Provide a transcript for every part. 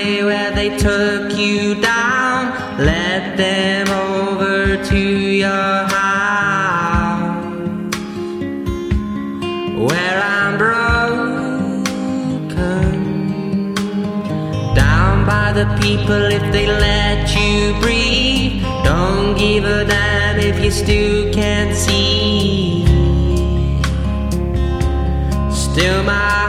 way where they took you down. Let them over to your house where I'm broken down by the people if they let you breathe. Don't give a damn if you still can't see. Still, my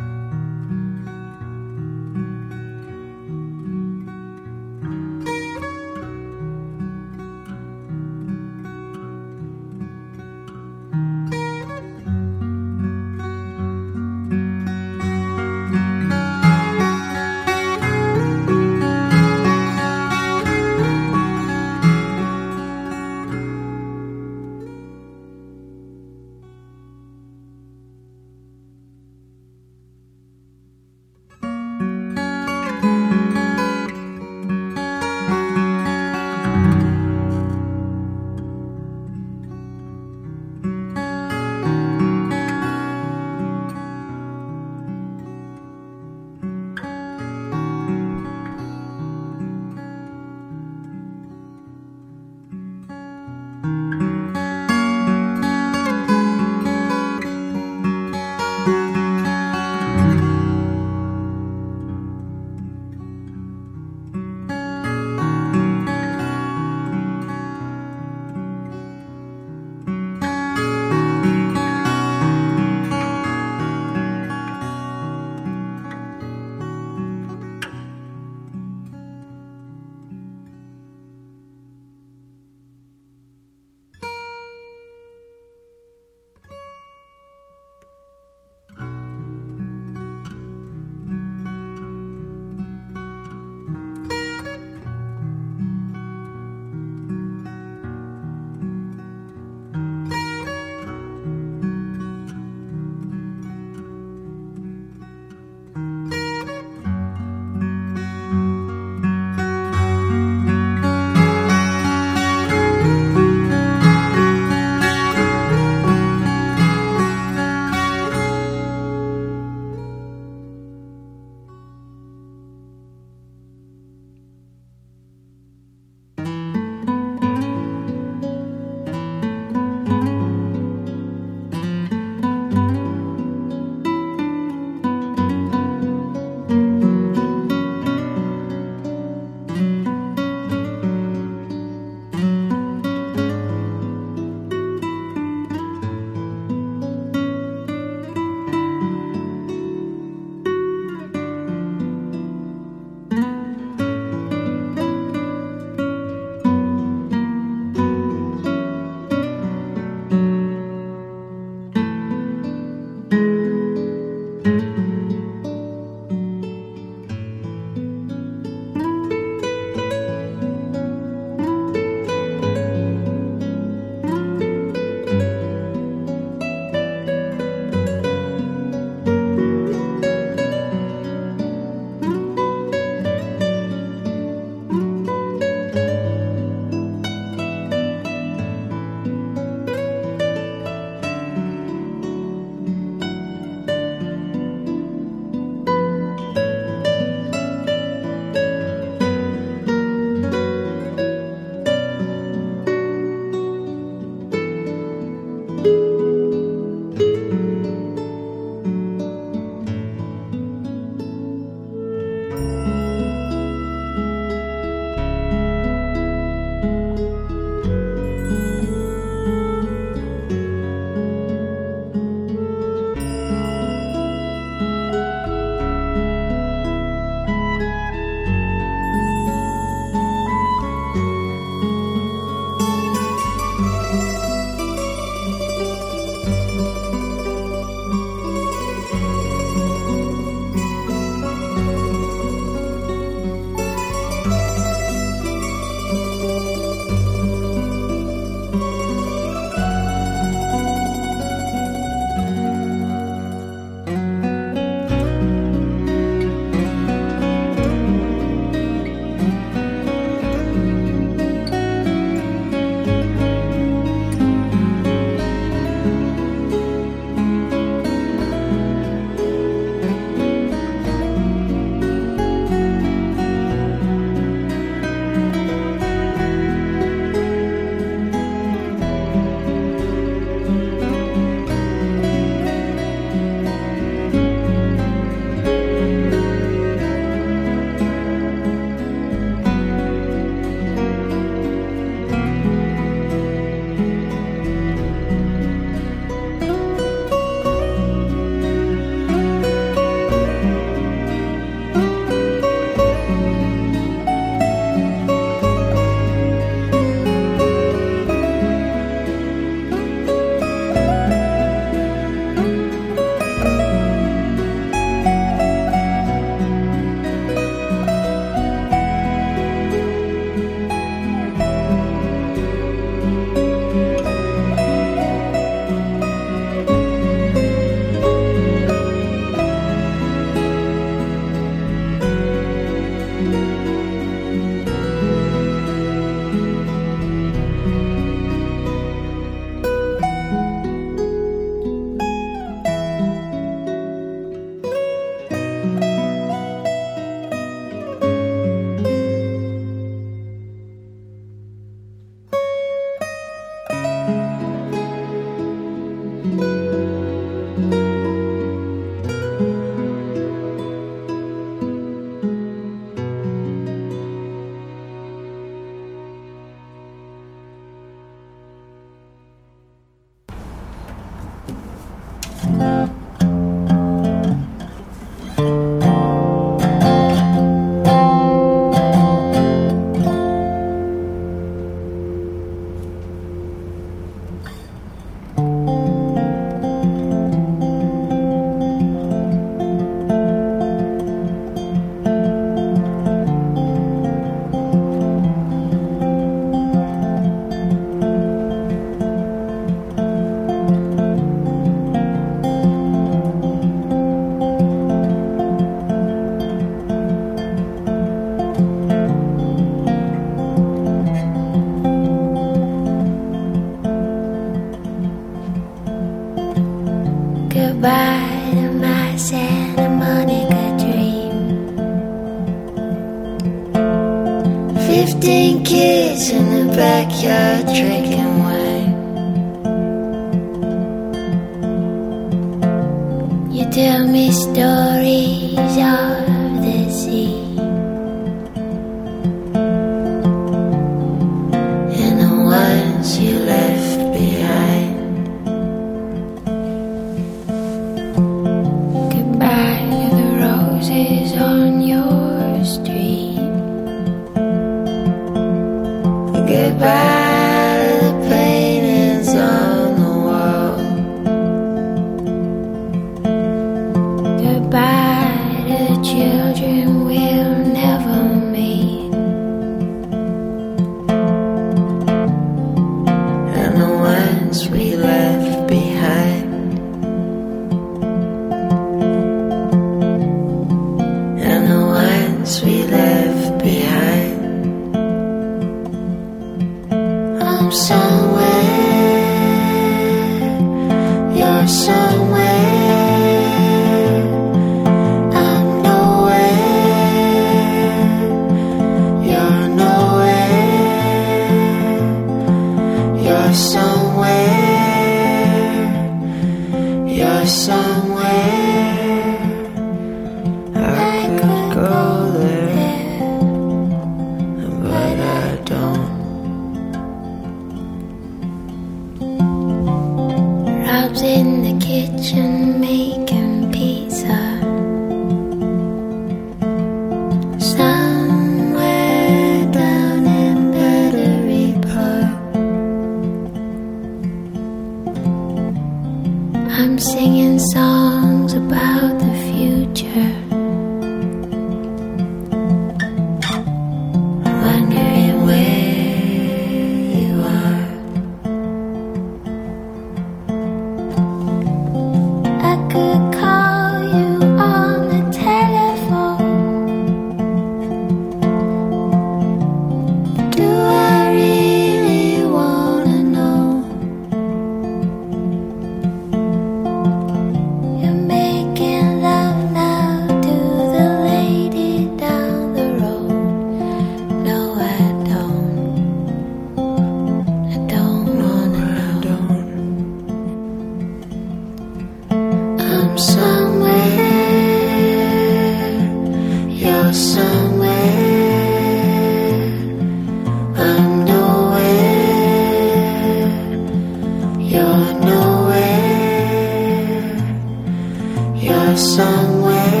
somewhere,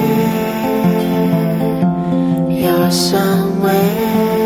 you're somewhere.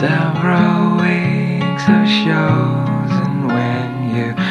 Several weeks of shows, and when you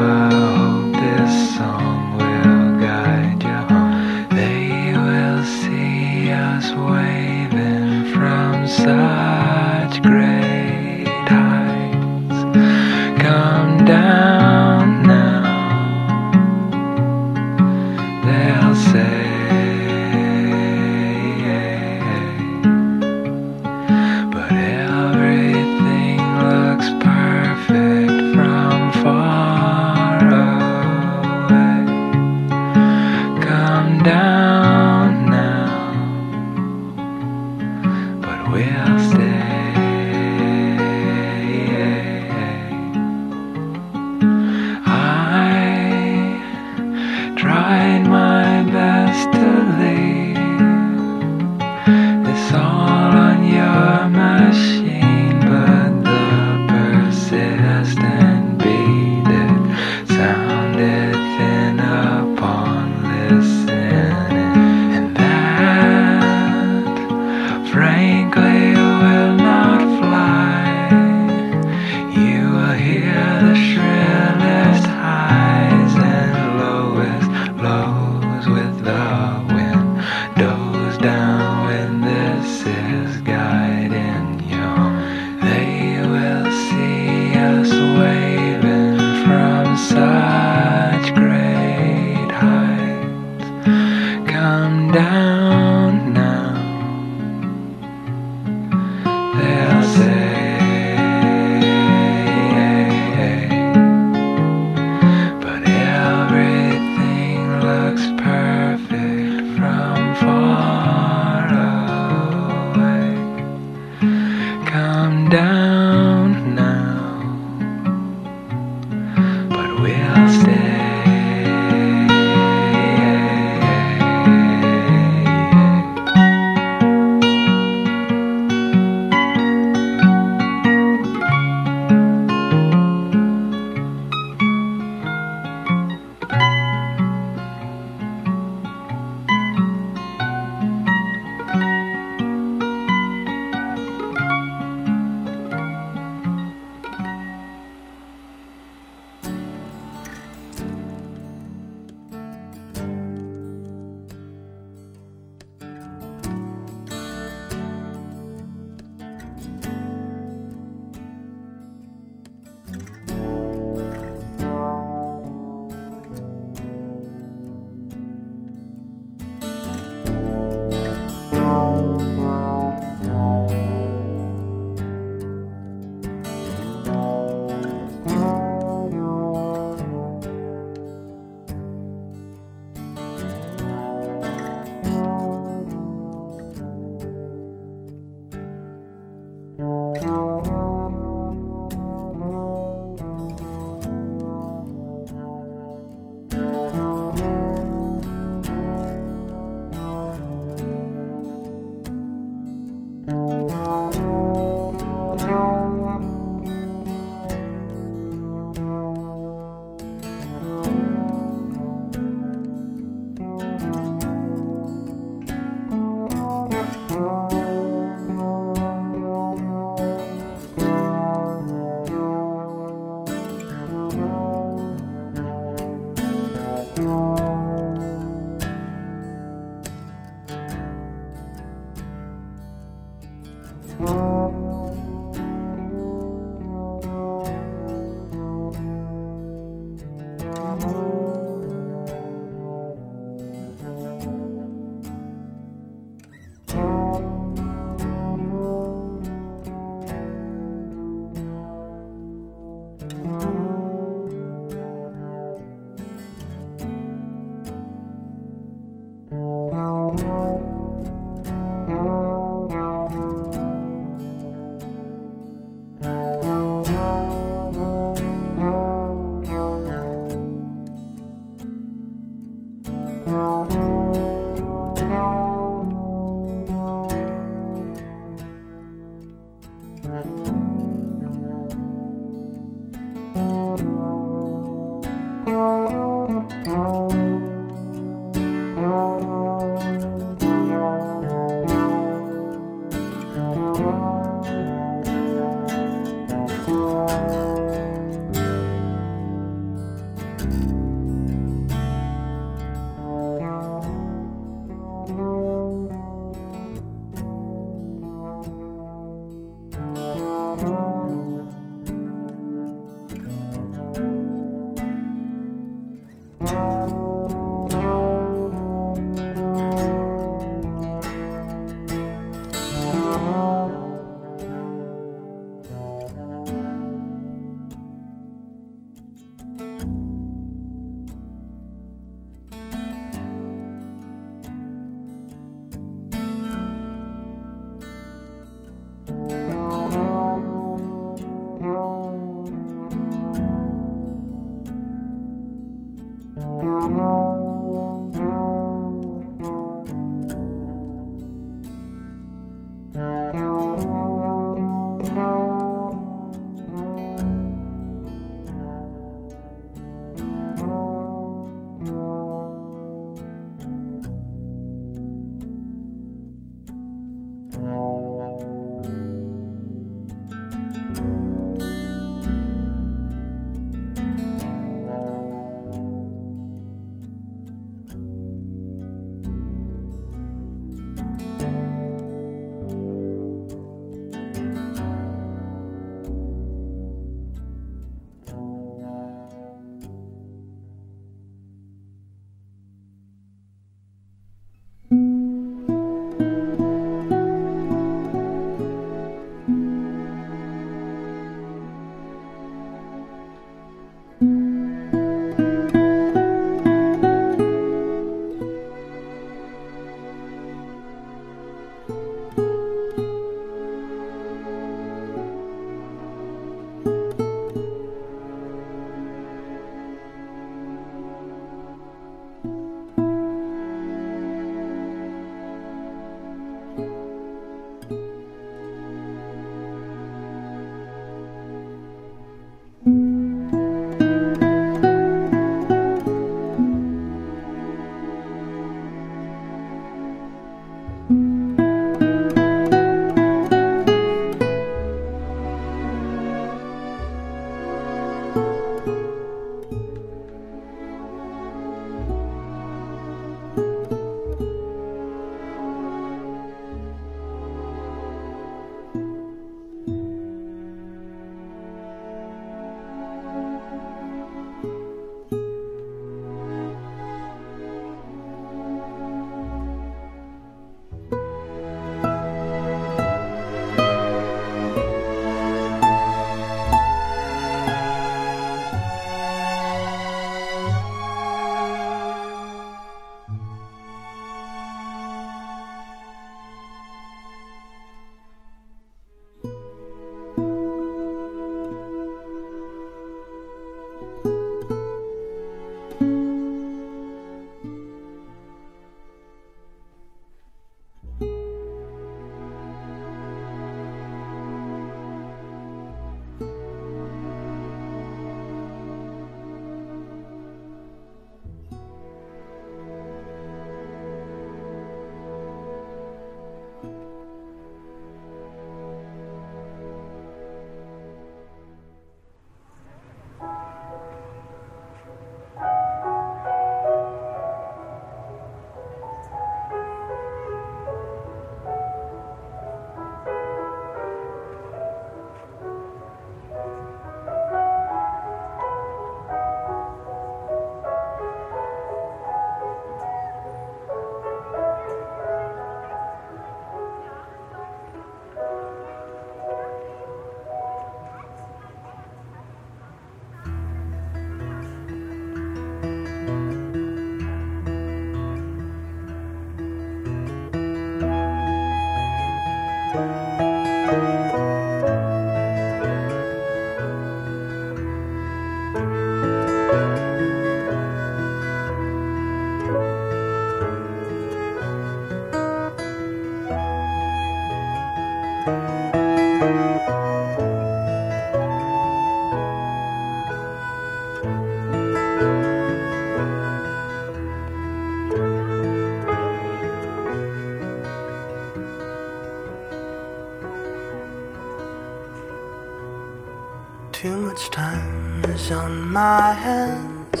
much time is on my hands,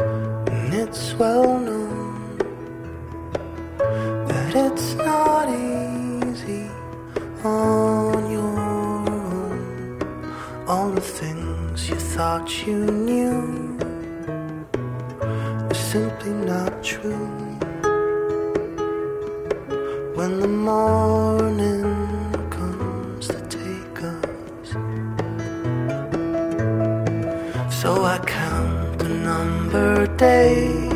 and it's well known that it's not easy on your own. All the things you thought you knew are simply not true. day